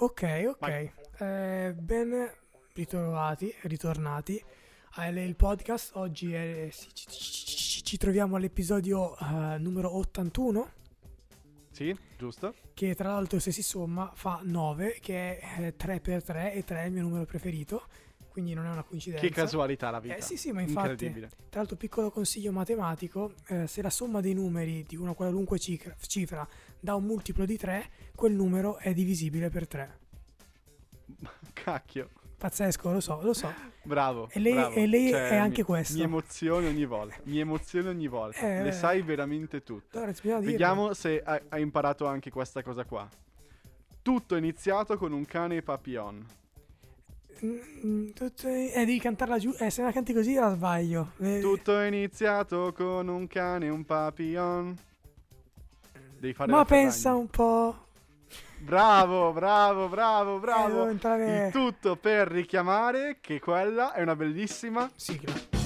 Ok, ok. Eh, ben ritrovati, ritornati al podcast. Oggi è- ci, ci- ci- troviamo all'episodio eh, numero 81, Sì, giusto? che tra l'altro se si somma fa 9, che è eh, 3x3 e 3 è il mio numero preferito, quindi non è una coincidenza. Che casualità la vita. Eh sì, sì, ma infatti, Incredibile. tra l'altro piccolo consiglio matematico, eh, se la somma dei numeri di una qualunque cifra, cifra dà un multiplo di 3, quel numero è divisibile per 3. Cacchio. Pazzesco, lo so, lo so. Bravo. E lei- bravo. e lei Cioè, è anche mi, questo. Mi emozione ogni volta. Mi emozione ogni volta. Eh, Le eh. sai veramente tutte. Allora. Vediamo se hai, hai imparato anche questa cosa qua. Tutto è iniziato con un cane papillon. Mm, tutto- Eh, devi cantarla giù. Eh, se la canti così la sbaglio. Eh, Tutto è iniziato con un cane e un papillon. Devi fare Ma pensa un po'. Bravo, bravo, bravo, Eh, bravo. Il tutto per richiamare che quella è una bellissima Sigla.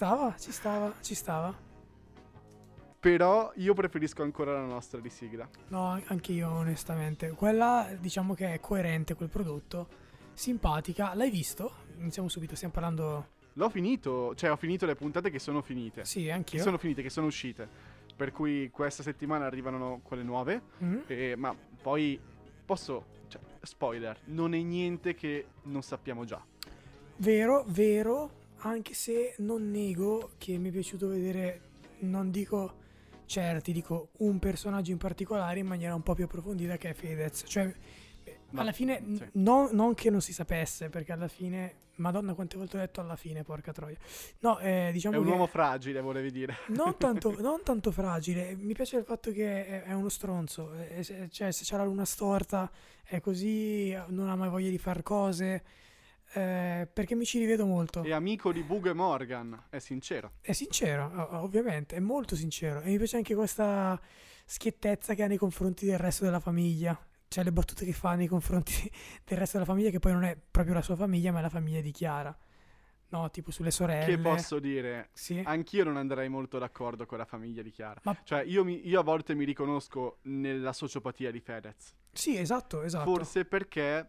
Stava, ci stava, ci stava. Però io preferisco ancora la nostra di sigla. No, an- anche io onestamente. Quella diciamo che è coerente quel prodotto. Simpatica. L'hai visto? Iniziamo subito, stiamo parlando... L'ho finito, cioè ho finito le puntate che sono finite. Sì, Che anch'io. sono finite, che sono uscite. Per cui questa settimana arrivano quelle nuove. Mm? e- ma poi posso. Cioè, spoiler, non è niente che non sappiamo già. Vero, vero, anche se non nego che mi è piaciuto vedere, non dico certi, dico un personaggio in particolare in maniera un po' più approfondita che è Fedez. Cioè, eh, No, alla fine, sì. no- non che non si sapesse, perché alla fine, madonna quante volte ho detto alla fine, porca troia. No, eh, diciamo È un uomo fragile, volevi dire. non, tanto, non tanto fragile, mi piace il fatto che è, è uno stronzo, eh, se- cioè se c'ha la luna storta è così, non ha mai voglia di fare cose, eh, perché mi ci rivedo molto. È amico di Bugo e Morgan, è sincero. È sincero, ovviamente, è molto sincero. E mi piace anche questa schiettezza che ha nei confronti del resto della famiglia. Cioè le battute che fa nei confronti del resto della famiglia, che poi non è proprio la sua famiglia, ma è la famiglia di Chiara. No, tipo sulle sorelle. Che posso dire? Sì. Anch'io non andrei molto d'accordo con la famiglia di Chiara. Ma- Cioè, io, mi- io a volte mi riconosco nella sociopatia di Fedez. Sì, esatto, esatto. Forse perché,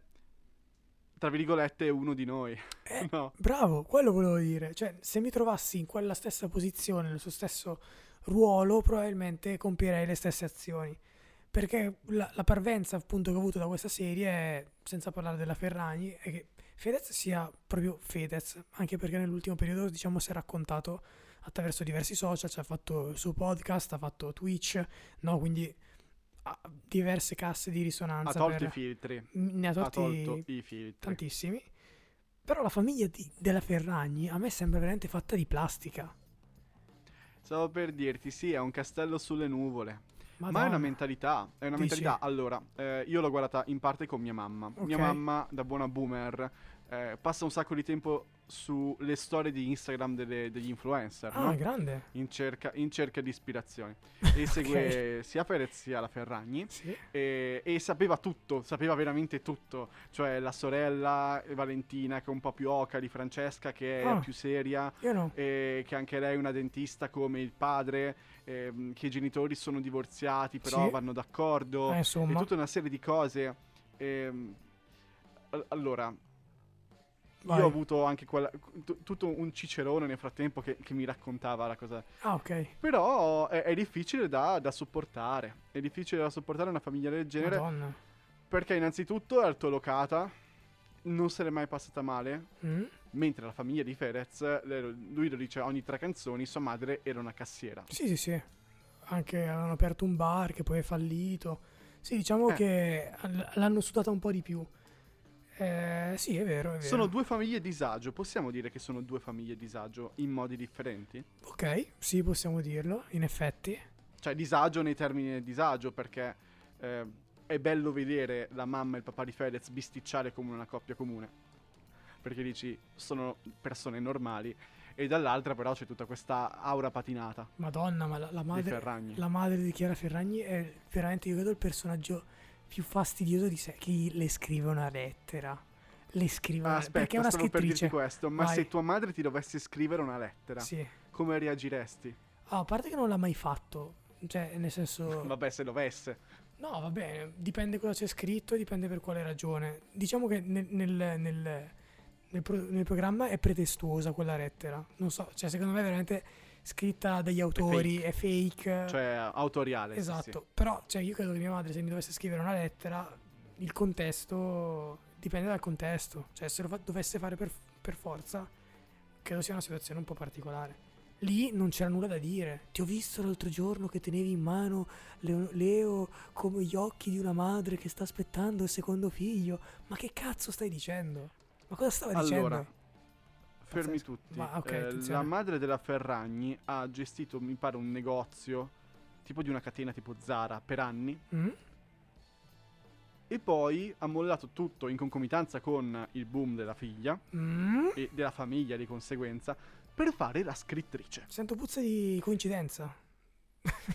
tra virgolette, uno di noi. Eh, no. Bravo, quello volevo dire. Cioè, se mi trovassi in quella stessa posizione, nel suo stesso ruolo, probabilmente compierei le stesse azioni. Perché la, la parvenza, appunto, che ho avuto da questa serie, senza parlare della Ferragni, è che Fedez sia proprio Fedez. Anche perché nell'ultimo periodo, diciamo, si è raccontato attraverso diversi social, cioè ha fatto il suo podcast, ha fatto Twitch, no? Quindi diverse casse di Ha risonanza. tolto per- i filtri. ne ha Ha tolti tolto i filtri. tantissimi. Però la famiglia di- della Ferragni a me sembra veramente fatta di plastica. Stavo per dirti, sì, è un castello sulle nuvole. Ma è Madonna. una mentalità, è una Dici? mentalità. Allora, eh, io l'ho guardata in parte con mia mamma. Mia Ok. mamma, da buona boomer, eh, passa un sacco di tempo sulle storie di Instagram delle- degli influencer, Ah, no? grande. in, cerca, in cerca di ispirazioni. E segue sia Perez sia la Ferragni. Sì. E, e sapeva tutto, sapeva veramente tutto. Cioè la sorella Valentina, che è un po' più oca di Francesca, che è Ah. più seria Io no. e che anche lei è una dentista come il padre, ehm, che i genitori sono divorziati però Sì. vanno d'accordo Eh, e insomma. tutta una serie di cose. Ehm, al- allora, Vai. io ho avuto anche quella, t- tutto un cicerone nel frattempo che, che mi raccontava la cosa. Ah, ok. Però è, è difficile da, da sopportare. È difficile da sopportare una famiglia del genere Madonna. perché innanzitutto è altolocata, non se l'è mai passata male. Mm? Mentre la famiglia di Ferez, lui lo dice ogni tre canzoni, sua madre era una cassiera. Sì, sì, sì. Anche avevano aperto un bar che poi è fallito. Sì, diciamo Eh. che l'hanno sudata un po' di più. Eh, sì, è vero, è vero. Sono due famiglie disagio, possiamo dire che sono due famiglie disagio in modi differenti? Ok, sì, possiamo dirlo, in effetti. Cioè disagio nei termini del disagio perché eh, è bello vedere la mamma e il papà di Fedez bisticciare come una coppia comune. Perché dici, sono persone normali. e dall'altra però c'è tutta questa aura patinata Madonna, ma la, la madre, la madre di Chiara Ferragni è veramente, io credo, il personaggio più fastidioso di sé. Che le scrive una lettera. Le scrive una lettera. Perché è una stavo per dirti scrittrice. questo, ma Vai. se tua madre ti dovesse scrivere una lettera, Sì. come reagiresti? Ah, a parte che non l'ha mai fatto. Cioè, nel senso. Vabbè, se dovesse. No, va bene, dipende cosa c'è scritto, dipende per quale ragione. Diciamo che nel, nel- nel- nel pro- programma è pretestuosa quella lettera. Non so, cioè secondo me è veramente scritta dagli autori, è fake. Cioè, autoriale. sì, esatto, sì. però cioè, io credo che mia madre se mi dovesse scrivere una lettera, il contesto dipende dal contesto. Cioè se lo fa- dovesse fare per, per forza, credo sia una situazione un po' particolare. Lì non c'era nulla da dire. Ti ho visto l'altro giorno che tenevi in mano Leo, Leo come gli occhi di una madre che sta aspettando il secondo figlio. Ma che cazzo stai dicendo? Ma cosa stava Allora, dicendo? fermi Pazzesco. tutti. Ma, ok, Eh, la madre della Ferragni ha gestito, mi pare, un negozio tipo di una catena tipo Zara per anni Mm? e poi ha mollato tutto in concomitanza con il boom della figlia Mm? e della famiglia di conseguenza per fare la scrittrice. Sento puzza di coincidenza.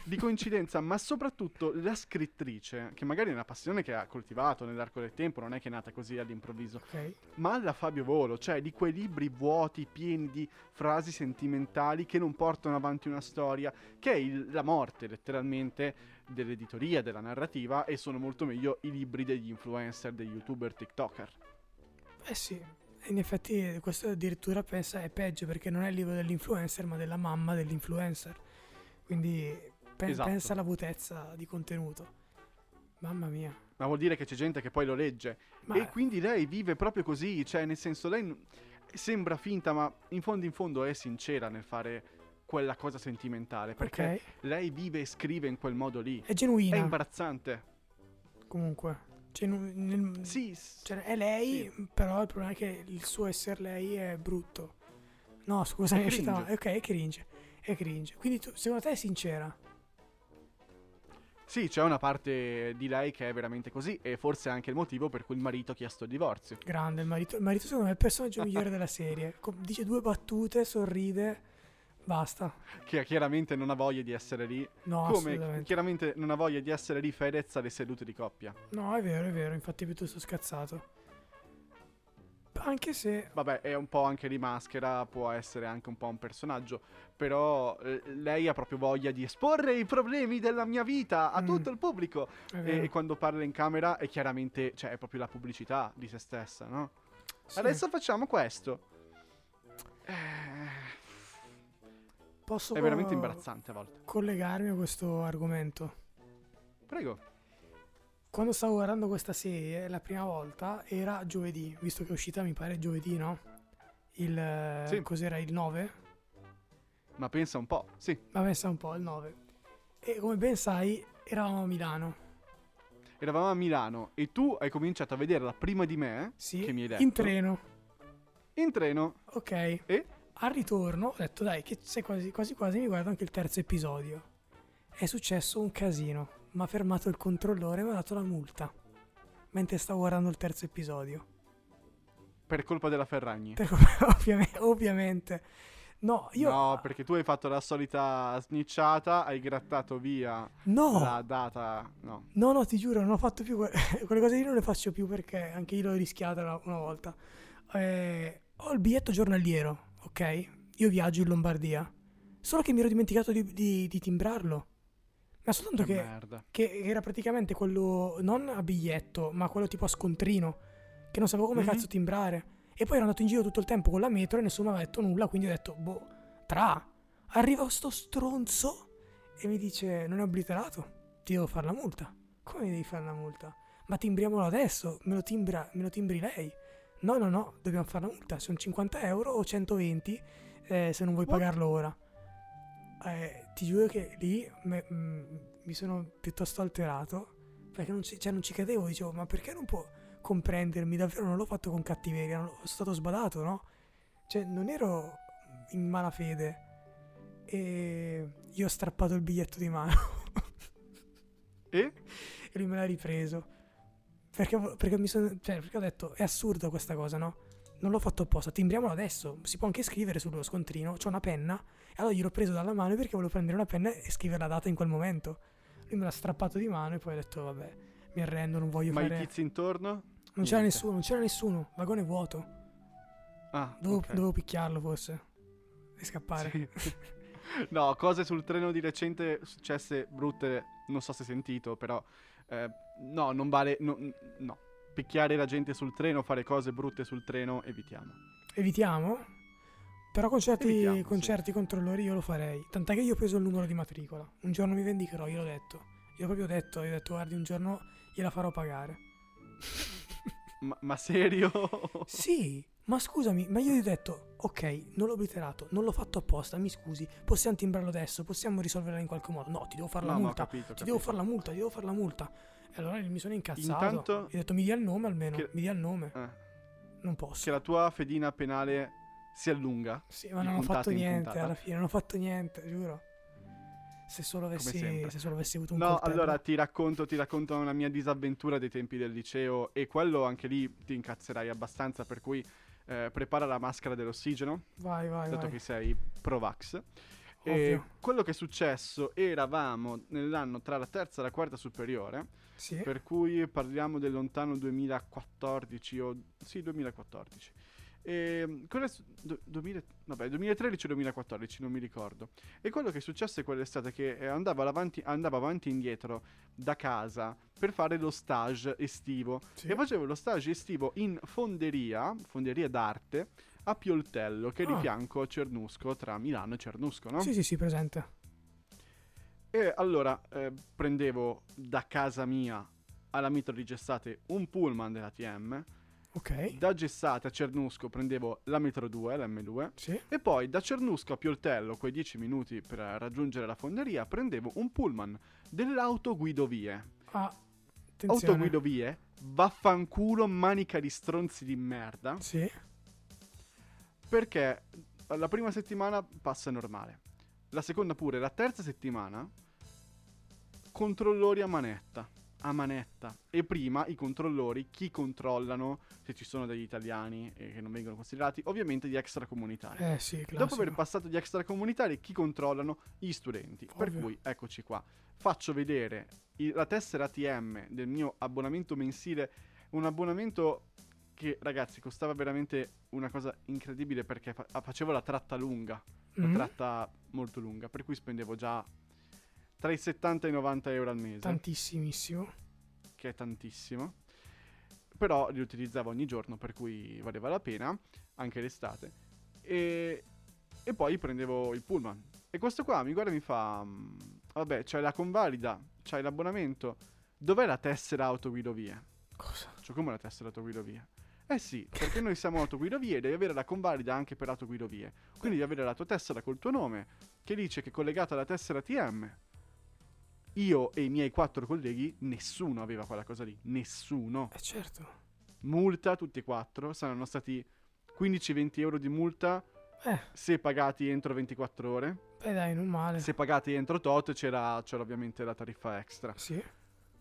Di coincidenza, ma soprattutto la scrittrice, che magari è una passione che ha coltivato nell'arco del tempo, non è che è nata così all'improvviso, Ok. ma alla Fabio Volo, cioè di quei libri vuoti, pieni di frasi sentimentali che non portano avanti una storia, che è il- la morte letteralmente dell'editoria, della narrativa, e sono molto meglio i libri degli influencer, degli youtuber, tiktoker. Eh sì, in effetti questo addirittura pensa è peggio perché non è il libro dell'influencer ma della mamma dell'influencer. Quindi pe- Esatto. pensa alla vutezza di contenuto. Mamma mia. Ma vuol dire che c'è gente che poi lo legge. Ma E quindi lei vive proprio così, cioè nel senso lei n- sembra finta, ma in fondo in fondo è sincera nel fare quella cosa sentimentale, perché ok, lei vive e scrive in quel modo lì. è È genuina imbarazzante. comunque. Cioè, nel- Sì, cioè, è lei, però il problema è che il suo essere lei è brutto. No, scusa, È cringe. male. Ok, è cringe. È cringe. Quindi tu, secondo te è sincera? Sì, c'è una parte di lei che è veramente così e forse è anche il motivo per cui il marito ha chiesto il divorzio. Grande il marito. Il marito secondo me è il personaggio migliore della serie. Dice due battute, sorride, basta. Che chiaramente non ha voglia di essere lì. No, come chiaramente non ha voglia di essere lì Fedez alle sedute di coppia. No, è vero, è vero, infatti è piuttosto scazzato. Anche se... Vabbè, è un po' anche di maschera, può essere anche un po' un personaggio. Però eh, lei ha proprio voglia di esporre i problemi della mia vita a Mm. tutto il pubblico. E, e quando parla in camera è chiaramente, cioè, è proprio la pubblicità di se stessa, no? Sì. Adesso facciamo questo. Eh, posso è veramente imbarazzante a volte. collegarmi a questo argomento. Prego. Quando stavo guardando questa serie la prima volta era giovedì, visto che è uscita mi pare giovedì, no? Il... eh, Sì. Cos'era il 9? Ma pensa un po', sì. Ma pensa un po', il 9. E come ben sai, eravamo a Milano. Eravamo a Milano e tu hai cominciato a vederla prima di me, Sì, che mi hai detto. in treno. in treno. Ok. E? Al ritorno ho detto dai che sei quasi, quasi quasi mi guardo anche il terzo episodio. È successo un casino. Mi ha fermato il controllore e mi ha dato la multa. Mentre stavo guardando il terzo episodio. Per colpa della Ferragni. Per- ovviamente, ovviamente. No, io... No, perché tu hai fatto la solita snicciata, hai grattato via No! la data. No. No, no, ti giuro, non ho fatto più que- quelle cose lì, non le faccio più perché anche io l'ho rischiata una, una volta. Eh, ho il biglietto giornaliero, ok? Io viaggio in Lombardia. Solo che mi ero dimenticato di, di- di timbrarlo. Ma soltanto Che che, che era praticamente quello non a biglietto, ma quello tipo a scontrino, che non sapevo come Mhm. cazzo timbrare. E poi ero andato in giro tutto il tempo con la metro e nessuno mi aveva detto nulla, quindi ho detto, boh, tra. Arriva sto stronzo e mi dice, non è obliterato, ti devo fare la multa. Come devi fare la multa? Ma timbriamolo adesso, me lo, timbra, me lo timbri lei. No, no, no, dobbiamo fare la multa, sono 50 euro o 120 eh, se non vuoi What? pagarlo ora. Eh, ti giuro che lì me- mm, mi sono piuttosto alterato perché non ci, cioè, non ci credevo, dicevo, ma perché non può comprendermi? Davvero non l'ho fatto con cattiveria, sono stato sbadato, no? Cioè, non ero in malafede e io ho strappato il biglietto di mano E? e lui me l'ha ripreso. Perché, perché mi sono. Cioè, perché ho detto, è assurdo questa cosa, no? non l'ho fatto apposta, timbriamolo adesso. Si può anche scrivere sullo scontrino. C'ho una penna. E allora gliel'ho preso dalla mano perché volevo prendere una penna e scrivere la data in quel momento. Lui me l'ha strappato di mano e poi ho detto, vabbè, mi arrendo, non voglio Ma fare... i tizi intorno? Non c'era Niente. nessuno, non c'era nessuno. Vagone vuoto. Ah, Dovevo, ok. dovevo picchiarlo forse. E scappare. Sì. no, cose sul treno di recente successe brutte, non so se hai sentito, però eh, no, non vale, no, no. Picchiare la gente sul treno, fare cose brutte sul treno, evitiamo. Evitiamo? Però con certi, Evitiamo, con sì. certi controllori io lo farei. Tant'è che io ho preso il numero di matricola. Un giorno mi vendicherò, io l'ho detto. Io ho proprio detto, io ho detto, guardi, un giorno gliela farò pagare. Ma, ma serio? Sì, ma scusami, ma io gli ho detto, ok, non l'ho obliterato, non l'ho fatto apposta, mi scusi, possiamo timbrarlo adesso, possiamo risolverla in qualche modo. No, ti devo fare la No, multa, capito, ho ti devo capito. fare la multa, ti devo fare la multa. E allora mi sono incazzato. Intanto- Gli ho detto, mi dia il nome almeno, Che- mi dia il nome. Eh, Non posso. che la tua fedina penale si allunga. Sì, ma non ho fatto niente alla fine, non ho fatto niente, giuro. Se solo avessi, se solo avessi avuto un No, coltello. allora ti racconto, ti racconto una mia disavventura dei tempi del liceo e quello anche lì ti incazzerai abbastanza, per cui eh, prepara la maschera dell'ossigeno, Vai, vai, dato vai. che sei Provax. E quello che è successo, eravamo nell'anno tra la terza e la quarta superiore, Sì. per cui parliamo del lontano 2014 o... sì, 2014. E, è su- du- 2000 vabbè, 2013 o 2014, non mi ricordo. E quello che è successo è quell'estate che eh, andavo avanti, e indietro da casa per fare lo stage estivo. Sì. E facevo lo stage estivo in fonderia, fonderia d'arte, a Pioltello, che è di Ah. fianco a Cernusco, tra Milano e Cernusco, no? Sì, sì, sì, presente. E allora eh, prendevo da casa mia alla Mitro di Gessate un pullman della TM, Ok. da Gessate a Cernusco prendevo la Metro 2, la M2, Sì. e poi da Cernusco a Pioltello, quei 10 minuti per raggiungere la fonderia, prendevo un pullman dell'autoguidovie. Ah, attenzione. Autoguidovie, vaffanculo, manica di stronzi di merda, Sì. perché la prima settimana passa normale, la seconda pure, la terza settimana controllori a manetta, a manetta. E prima i controllori, chi controllano, se ci sono degli italiani e che non vengono considerati, ovviamente gli extracomunitari. Eh sì, classico. Dopo aver passato gli extracomunitari, chi controllano? Gli studenti. Per Ovvio. cui, eccoci qua. Faccio vedere i- la tessera ATM del mio abbonamento mensile. Un abbonamento che, ragazzi, costava veramente una cosa incredibile perché fa- facevo la tratta lunga. La Mhm. tratta molto lunga. Per cui spendevo già tra i 70 e i 90 euro al mese. Tantissimissimo. che è tantissimo. Però li utilizzavo ogni giorno, per cui valeva la pena, anche l'estate. E, e poi prendevo il pullman. E questo qua mi guarda e mi fa: "Mm, Vabbè, c'hai la convalida, c'hai l'abbonamento. Dov'è la tessera autoguidovie? Cosa? Cioè, come la tessera autoguidovie? Eh sì, perché noi siamo autoguidovie e devi avere la convalida anche per autoguidovie. Quindi devi avere la tua tessera col tuo nome, che dice che è collegata alla tessera TM. Io e i miei quattro colleghi, nessuno aveva quella cosa lì. Nessuno. Eh certo. Multa, tutti e quattro. Saranno stati 15-20 euro di multa Eh, se pagati entro 24 ore. beh dai, non male. Se pagati entro tot c'era, c'era ovviamente la tariffa extra. Sì.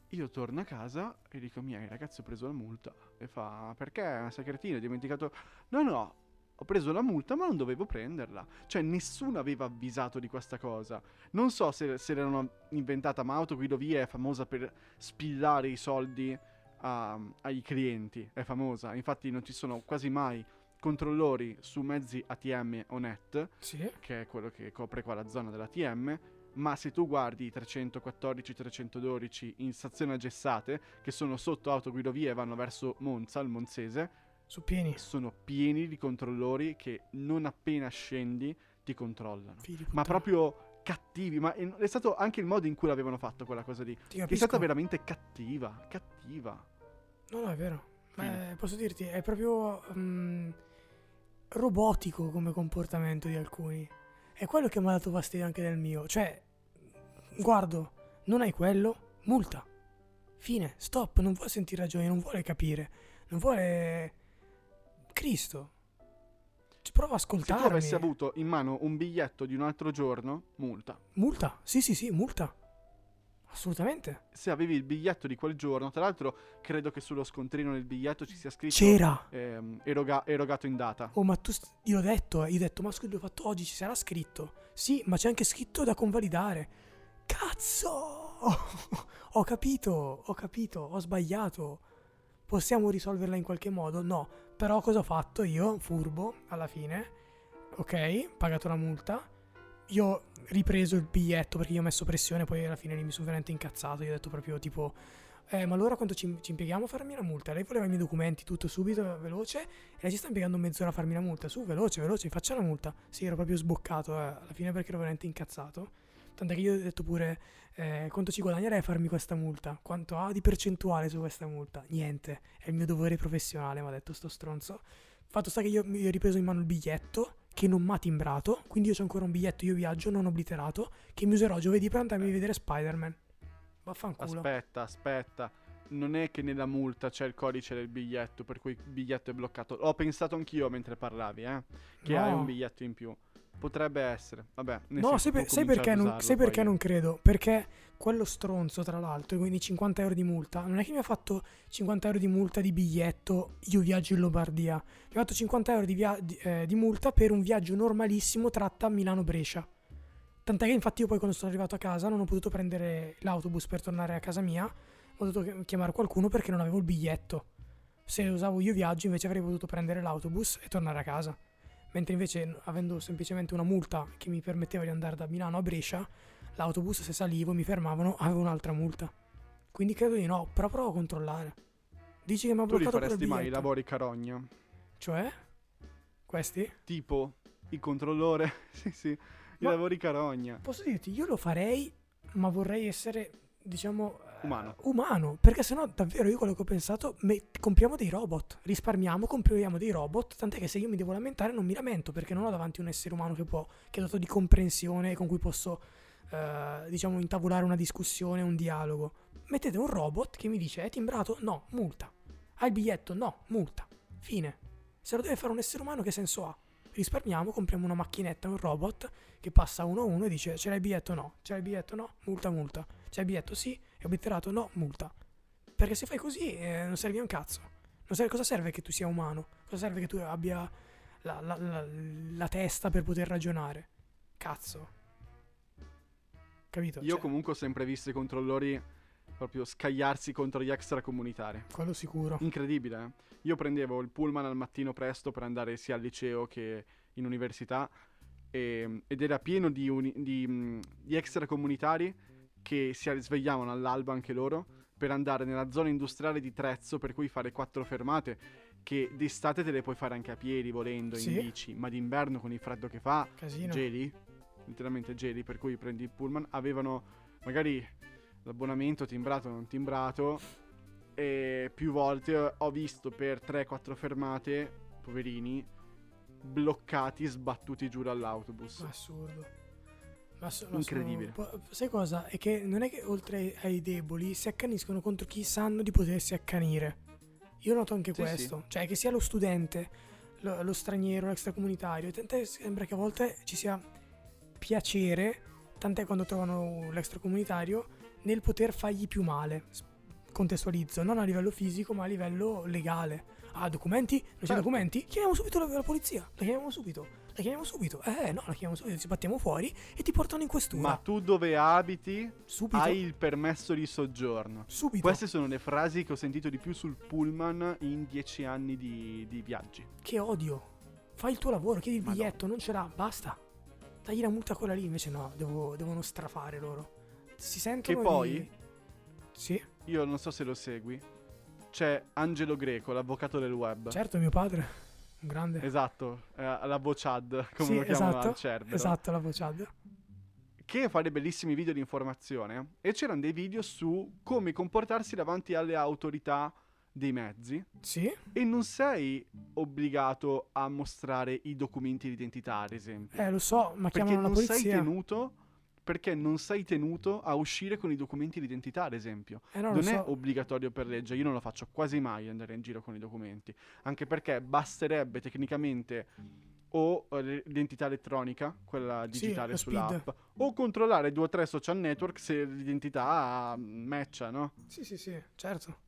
Io torno a casa e dico: Miei ragazzi, ho preso la multa. E fa: Perché? Sei cretino, hai dimenticato. No, no, ho preso la multa, ma non dovevo prenderla. Cioè, nessuno aveva avvisato di questa cosa. Non so se, se l'erano inventata, ma Autoguidovia è famosa per spillare i soldi a- ai clienti. È famosa. Infatti, non ci sono quasi mai controllori su mezzi ATM o net Sì. che è quello che copre qua la zona dell'ATM. Ma se tu guardi i 314, 312 in stazione a Gessate, che sono sotto autoguidovie e vanno verso Monza, il Monzese, Su pieni. sono pieni di controllori che non appena scendi ti controllano. Ma proprio cattivi. Ma è stato anche il modo in cui l'avevano fatto quella cosa lì. È stata veramente cattiva. Cattiva. No, no, è vero. Fine. Beh, posso dirti, è proprio mm, robotico come comportamento di alcuni. È quello che mi ha dato fastidio anche del mio. Cioè, guardo, non hai quello, multa. Fine, stop, non vuole sentire ragioni, non vuole capire, non vuole... Cristo. Prova a Se tu avessi avuto in mano un biglietto di un altro giorno, multa. Multa, sì, sì, sì, multa. Assolutamente. Se avevi il biglietto di quel giorno, tra l'altro credo che sullo scontrino del biglietto ci sia scritto C'era. ehm, eroga- erogato in data. Oh, ma tu. st- io ho detto, eh, io ho detto, ma scusa, l'ho fatto oggi, ci sarà scritto. Sì, ma c'è anche scritto da convalidare. Cazzo! ho capito, ho capito, ho sbagliato. Possiamo risolverla in qualche modo? No. Però cosa ho fatto io, furbo, alla fine? Ok, pagato la multa. Io ho ripreso il biglietto perché io ho messo pressione, poi alla fine mi sono veramente incazzato. Io ho detto proprio tipo, eh, ma allora quanto ci, ci impieghiamo a farmi la multa? Lei voleva i miei documenti, tutto subito, veloce, e lei ci sta impiegando mezz'ora a farmi la multa. Su, veloce, veloce, faccia la multa. Sì, ero proprio sboccato eh, alla fine perché ero veramente incazzato. Tant'è che io ho detto pure, eh, quanto ci guadagnerei a farmi questa multa? Quanto ha di percentuale su questa multa? Niente, è il mio dovere professionale, mi ha detto sto stronzo. Fatto sta che io mi ho ripreso in mano il biglietto, che non mi ha timbrato, quindi io ho ancora un biglietto, io viaggio, non obliterato, che mi userò giovedì per andarmi a vedere Spider-Man. Vaffanculo. Aspetta, aspetta. Non è che nella multa c'è il codice del biglietto, per cui il biglietto è bloccato. L'ho pensato anch'io mentre parlavi, eh. Che No. hai un biglietto in più. Potrebbe essere. Vabbè. No, sai, per- sai perché, non, sai perché non credo? Perché quello stronzo, tra l'altro, quindi 50 euro di multa, non è che mi ha fatto 50 euro di multa di biglietto, io viaggio in Lombardia. Mi ha fatto 50 euro di, via- di- eh, di multa per un viaggio normalissimo tratta Milano-Brescia. Tant'è che infatti io poi quando sono arrivato a casa non ho potuto prendere l'autobus per tornare a casa mia, ho dovuto chi- chiamare qualcuno perché non avevo il biglietto. Se usavo io viaggio invece avrei potuto prendere l'autobus e tornare a casa. Mentre invece, avendo semplicemente una multa che mi permetteva di andare da Milano a Brescia, l'autobus se salivo mi fermavano, avevo un'altra multa. Quindi credo di no, però provo a controllare. Dici che mi ha Tu li bloccato per il faresti mai i lavori carogna? Cioè? Questi? Tipo il controllore? sì, sì. I Ma- lavori carogna. Posso dirti, io lo farei, ma vorrei essere, diciamo... Umano. Umano, perché sennò davvero io quello che ho pensato, me- compriamo dei robot, risparmiamo, compriamo dei robot, tant'è che se io mi devo lamentare non mi lamento perché non ho davanti un essere umano che può, che è dotato di comprensione e con cui posso, eh, diciamo, intavolare una discussione, un dialogo. Mettete un robot che mi dice, è timbrato? No, multa. Hai il biglietto? No, multa. Fine. Se lo deve fare un essere umano che senso ha? Risparmiamo, compriamo una macchinetta, un robot che passa uno a uno e dice c'è il biglietto? No. C'è il biglietto? No. Multa, multa. C'è il biglietto? Sì. Obliterato? No. Multa. Perché se fai così eh, non serve a un cazzo. Non serve- cosa serve che tu sia umano? Cosa serve che tu abbia la, la- la- la testa per poter ragionare? Cazzo. Capito? Io Cioè, comunque ho sempre visto i controllori proprio scagliarsi contro gli extracomunitari. Quello sicuro. Incredibile, eh? Io prendevo il pullman al mattino presto per andare sia al liceo che in università e- ed era pieno di, uni- di, di extracomunitari che si svegliavano all'alba anche loro per andare nella zona industriale di Trezzo per cui fare quattro fermate che d'estate te le puoi fare anche a piedi volendo Sì. in bici ma d'inverno con il freddo che fa Casino. geli letteralmente geli per cui prendi il pullman avevano magari l'abbonamento timbrato o non timbrato e più volte ho visto per 3-4 fermate poverini bloccati sbattuti giù dall'autobus Assurdo. Ma so- Incredibile. po- sai cosa? È che non è che oltre ai deboli si accaniscono contro chi sanno di potersi accanire. Io noto anche Sì, questo. Cioè, che sia lo studente, lo, lo straniero, l'extracomunitario. Tant'è sembra che a volte ci sia piacere, tant'è quando trovano l'extracomunitario, nel poter fargli più male. Contestualizzo, non a livello fisico, ma a livello legale. Ah, documenti? Non c'è Certo. documenti? Chiamiamo subito la, la polizia. La chiamiamo subito. La chiamiamo subito. Eh, no, la chiamiamo subito. Ci battiamo fuori e ti portano in questura. ma tu dove abiti subito. hai il permesso di soggiorno Subito. queste sono le frasi che ho sentito di più sul pullman in 10 anni di, di viaggi Che odio. Fai il tuo lavoro, chiedi il Ma no. biglietto, non ce l'ha, basta. Dagli la multa quella lì, invece no, devo- devono strafare loro. Si sentono Che poi- di- Sì, io non so se lo segui c'è Angelo Greco l'avvocato del web certo, mio padre. Grande. Esatto, eh, la Vocad, come Sì, lo chiamano esatto, al Cerbero. Esatto, la vocad. Che fa dei bellissimi video di informazione. E c'erano dei video su come comportarsi davanti alle autorità dei mezzi. Sì, E non sei obbligato a mostrare i documenti di identità, ad esempio. eh, lo so, ma perché chiamano la non sei polizia. tenuto. Perché non sei tenuto a uscire con i documenti di identità, ad esempio. Eh, no, non è so. obbligatorio per legge, io non lo faccio quasi mai andare in giro con i documenti, anche perché basterebbe tecnicamente o eh, l'identità elettronica, quella Sì, digitale lo sull'app, o controllare due o tre social network se l'identità mm, matcha, no? Sì, sì, sì, certo.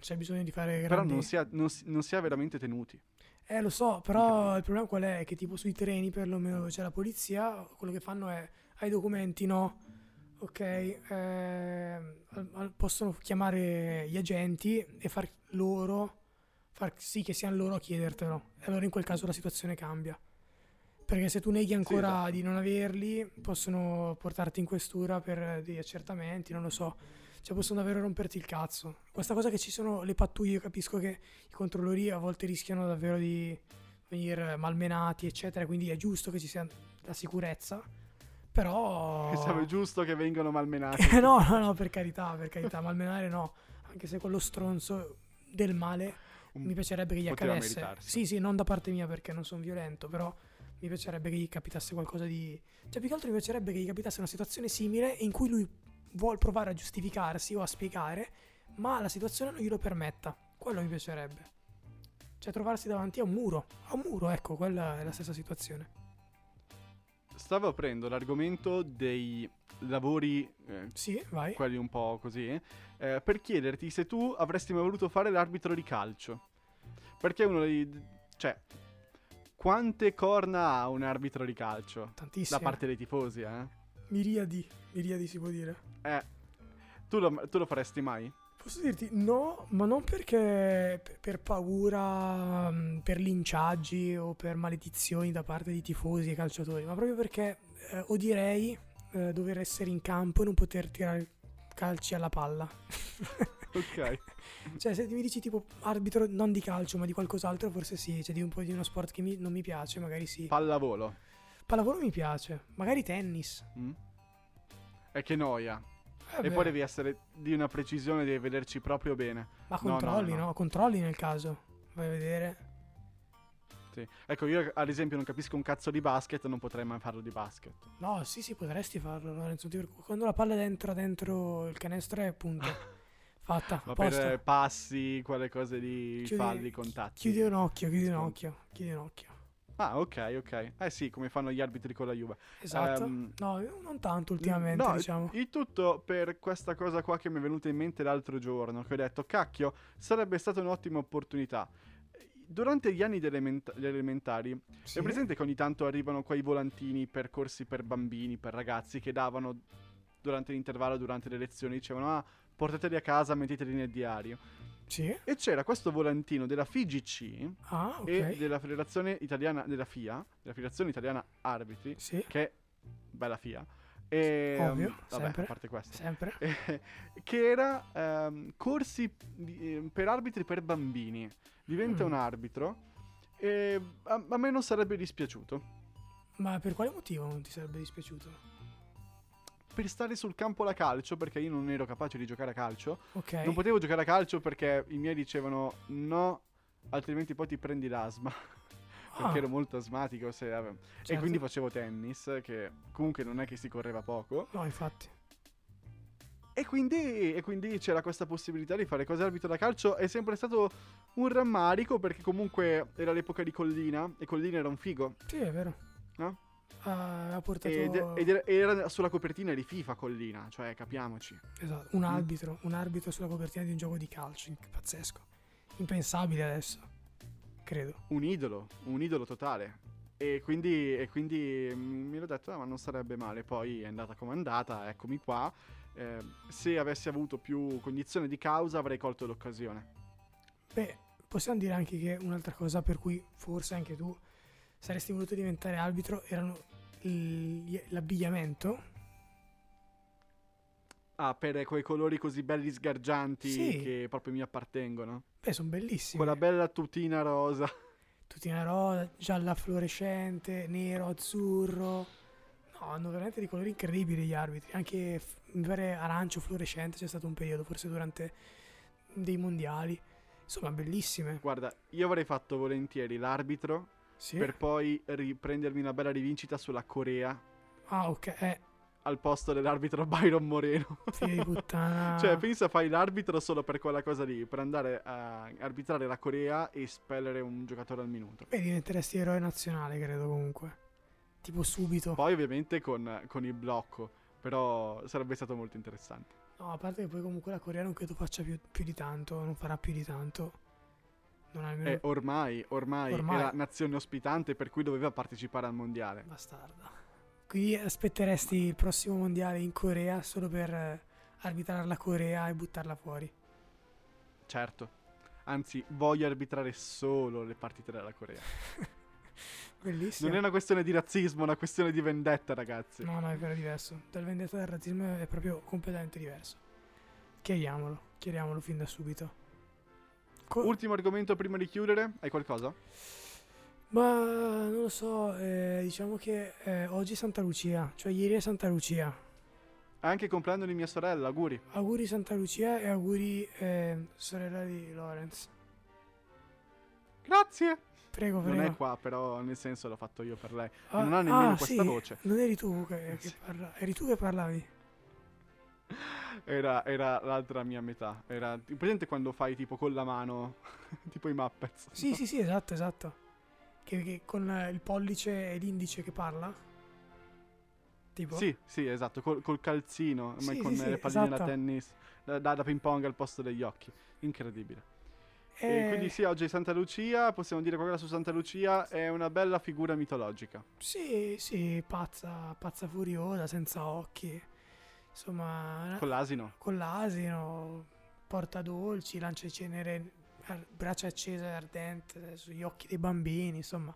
C'è bisogno di fare Però grandi... non si, ha, non, si, non si ha veramente tenuti. Eh, lo so, però il problema qual è? Che tipo sui treni, perlomeno dove c'è la polizia, quello che fanno è, hai i documenti, no? Ok, al- possono chiamare gli agenti e far loro, far sì che siano loro a chiedertelo. E allora in quel caso la situazione cambia. Perché se tu neghi ancora esatto. di non averli, possono portarti in questura per degli accertamenti, non lo so. Cioè possono davvero romperti il cazzo. Questa cosa che ci sono le pattuglie, io capisco che i controllori a volte rischiano davvero di venire malmenati, eccetera, quindi è giusto che ci sia la sicurezza. Però... Pensavo giusto che vengano malmenati. Eh, no, no, no, per carità, per carità, malmenare no. Anche se quello stronzo del male Un- mi piacerebbe che gli accadesse. Sì, sì, non da parte mia perché non sono violento, però mi piacerebbe che gli capitasse qualcosa di... Cioè, più che altro mi piacerebbe che gli capitasse una situazione simile in cui lui vuol provare a giustificarsi o a spiegare, ma la situazione non glielo permetta. Quello mi piacerebbe. Cioè, trovarsi davanti a un muro. A un muro, ecco, quella è la stessa situazione. Stavo aprendo l'argomento dei lavori, eh, Sì, vai. quelli un po' così, eh, per chiederti se tu avresti mai voluto fare l'arbitro di calcio. Perché uno dei... cioè, quante corna ha un arbitro di calcio? Tantissimo. Da parte dei tifosi, eh? Miriadi, miriadi si può dire. Eh, tu lo, tu lo faresti mai? Posso dirti no, ma non perché per paura, mm, per linciaggi o per maledizioni da parte di tifosi e calciatori, ma proprio perché eh, odierei eh, dover essere in campo e non poter tirare calci alla palla. Ok. cioè, se mi dici tipo arbitro non di calcio, ma di qualcos'altro, forse sì, cioè di un po' di uno sport che mi- non mi piace, magari sì. Pallavolo. Pallavolo mi piace, magari tennis. Mm? E che noia. Eh e poi devi essere di una precisione, devi vederci proprio bene. ma no, no, controlli, no. no? Controlli nel caso. Vai a vedere. Sì. Ecco, io ad esempio non capisco un cazzo di basket, non potrei mai farlo di basket. No, sì, sì, potresti farlo, Lorenzo. Quando la palla entra dentro il canestro è appunto fatta. Ma per eh, passi, quelle cose di Chiudi- falli, contatti. Chiudi un occhio, chiudi un occhio, chiudi un occhio. Ah, ok, ok. Eh sì, come fanno gli arbitri con la Juve. Esatto. Ehm, no, non tanto ultimamente, no, diciamo. Il tutto per questa cosa qua che mi è venuta in mente l'altro giorno, che ho detto, cacchio, sarebbe stata un'ottima opportunità. Durante gli anni delle element- elementari, Sì. è presente che ogni tanto arrivano quei volantini percorsi per bambini, per ragazzi, che davano durante l'intervallo, durante le lezioni, dicevano, ah, portateli a casa, metteteli nel diario. Sì. E c'era questo volantino della FIGC Ah, ok. e della Federazione Italiana, della FIA, della Federazione Italiana Arbitri, Sì, che bella FIA. E, Ovvio, um, vabbè, sempre. a parte questo. sempre. Eh, che era ehm, corsi di- eh, per arbitri per bambini. Diventa Mm. un arbitro e a, a me non sarebbe dispiaciuto. Ma per quale motivo non ti sarebbe dispiaciuto? Per stare sul campo da calcio, perché io non ero capace di giocare a calcio, Ok. non potevo giocare a calcio perché i miei dicevano no, altrimenti poi ti prendi l'asma. Ah, perché ero molto asmatico. se ave- E certo. quindi facevo tennis, che comunque non è che si correva poco. No, infatti. E quindi, e quindi c'era questa possibilità di fare cose arbitro da calcio. È sempre stato un rammarico perché comunque era l'epoca di Collina e Collina era un figo. Sì, è vero. No? Ha portato Ed, ed era, sulla copertina di FIFA Collina, cioè capiamoci. esatto, un arbitro, un arbitro sulla copertina di un gioco di calcio, pazzesco. Impensabile adesso. Credo. Un idolo, un idolo totale. E quindi, e quindi mi mi ero detto, "Ah, ma non sarebbe male. Poi è andata come è andata, eccomi qua. Eh, se avessi avuto più cognizione di causa avrei colto l'occasione. Beh, possiamo dire anche che un'altra cosa per cui forse anche tu saresti voluto diventare arbitro erano il- l'abbigliamento. Ah, per quei colori così belli sgargianti Sì. che proprio mi appartengono. Beh, sono bellissimi. Quella bella tutina rosa. Tutti in rosa, gialla fluorescente, nero, azzurro. No, hanno veramente dei colori incredibili gli arbitri. Anche mi pare arancio fluorescente c'è stato un periodo, forse durante dei mondiali. Insomma, bellissime. Guarda, io avrei fatto volentieri l'arbitro Sì. per poi riprendermi una bella rivincita sulla Corea. Ah, ok. Eh, al posto dell'arbitro Byron Moreno. Di puttana. cioè, pensa fai l'arbitro solo per quella cosa lì, per andare a arbitrare la Corea e spellere un giocatore al minuto. Beh, diventeresti eroe nazionale, credo comunque. Tipo subito. Poi ovviamente con, con il blocco, però sarebbe stato molto interessante. No, a parte che poi comunque la Corea non credo faccia più, più di tanto, non farà più di tanto. Nemmeno... E ormai, ormai, Ormai. era nazione ospitante per cui doveva partecipare al mondiale. Bastarda. Quindi aspetteresti il prossimo mondiale in Corea solo per eh, arbitrare la Corea e buttarla fuori. Certo. Anzi, voglio arbitrare solo le partite della Corea. Bellissimo. Non è una questione di razzismo, è una questione di vendetta, ragazzi. No, no, è vero, è diverso. Dal vendetta del razzismo è proprio completamente diverso. Chiariamolo, chiariamolo fin da subito. Co- Ultimo argomento prima di chiudere, hai qualcosa? Ma non lo so, eh, diciamo che eh, oggi è Santa Lucia, cioè ieri è Santa Lucia. Anche il compleanno di mia sorella, auguri. Auguri Santa Lucia e auguri eh, sorella di Lorenz. Grazie. Prego, prego. Non è qua, però nel senso l'ho fatto io per lei. Ah, non ha nemmeno ah, questa sì, voce. Non eri tu che, che Sì. parla- eri tu che parlavi. Era, era l'altra mia metà. Era presente quando fai tipo con la mano, tipo i Muppets. Sì, sì, sì, esatto, esatto. Che, che con eh, il pollice e l'indice che parla. Tipo? Sì, sì, esatto, col, col calzino, ma Sì, con sì, le palline da esatto. tennis, da, da, da ping pong al posto degli occhi. Incredibile. E Eh, quindi sì, oggi è Santa Lucia, possiamo dire qualcosa su Santa Lucia, è una bella figura mitologica. Sì, sì, pazza, pazza furiosa, senza occhi. Insomma, Con l'asino. con l'asino, porta dolci, lancia cenere, braccia accese ardente sugli occhi dei bambini, insomma.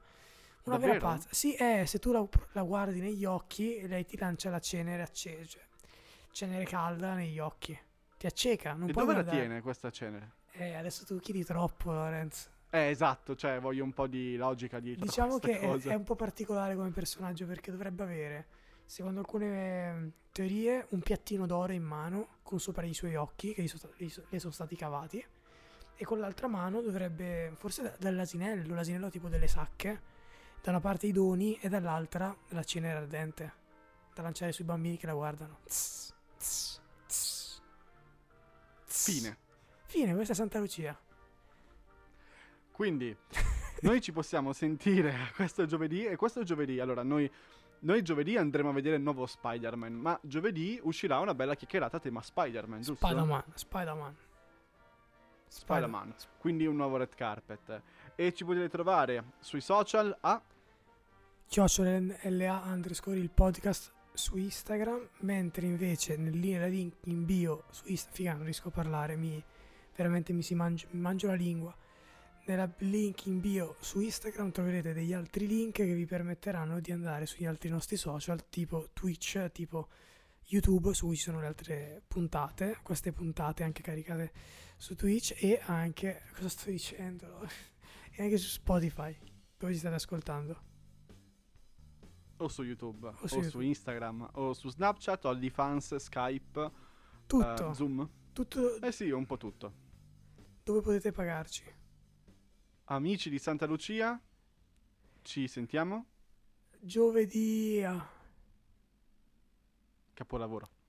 Una vera Davvero? pazza. Sì, eh, se tu la, la guardi negli occhi, lei ti lancia la cenere accesa, cioè, cenere calda negli occhi. Ti acceca, non e puoi dove la guardare. tiene questa cenere? Eh, adesso tu chiedi troppo, Lorenz. Eh, esatto, cioè voglio un po' di logica dietro Diciamo che è, è un po' particolare come personaggio perché dovrebbe avere, secondo alcune eh, teorie, un piattino d'oro in mano con sopra i suoi occhi che gli sono, sta- gli sono stati cavati e con l'altra mano dovrebbe, forse da- dall'asinello, l'asinello tipo delle sacche, da una parte i doni e dall'altra la cenere ardente da lanciare sui bambini che la guardano. Tss, tss, tss, tss. Fine. Fine, questa è Santa Lucia. Quindi, noi ci possiamo sentire questo giovedì e questo giovedì, allora noi, noi giovedì andremo a vedere il nuovo Spider-Man, ma giovedì uscirà una bella chiacchierata a tema Spider-Man, giusto? Spider-Man, Spider-Man. Spider-Man. Quindi un nuovo red carpet. E ci potete trovare sui social a chiocciola LA underscore il podcast su Instagram, mentre invece nel link in bio su Instagram, figa non riesco a parlare, mi, veramente mi, si mangi- mi mangio la lingua. Nella link in bio su Instagram troverete degli altri link che vi permetteranno di andare sugli altri nostri social, tipo Twitch, tipo YouTube, su cui ci sono le altre puntate, queste puntate anche caricate su Twitch e anche, cosa sto dicendo? e anche su Spotify, dove ci state ascoltando. o su YouTube, o, su su, YouTube. Instagram, o su Snapchat, OnlyFans, Skype, Tutto, eh, Zoom. tutto Eh sì, un po' tutto. dove potete pagarci. Amici di Santa Lucia, ci sentiamo. Giovedì. ah. Capolavoro.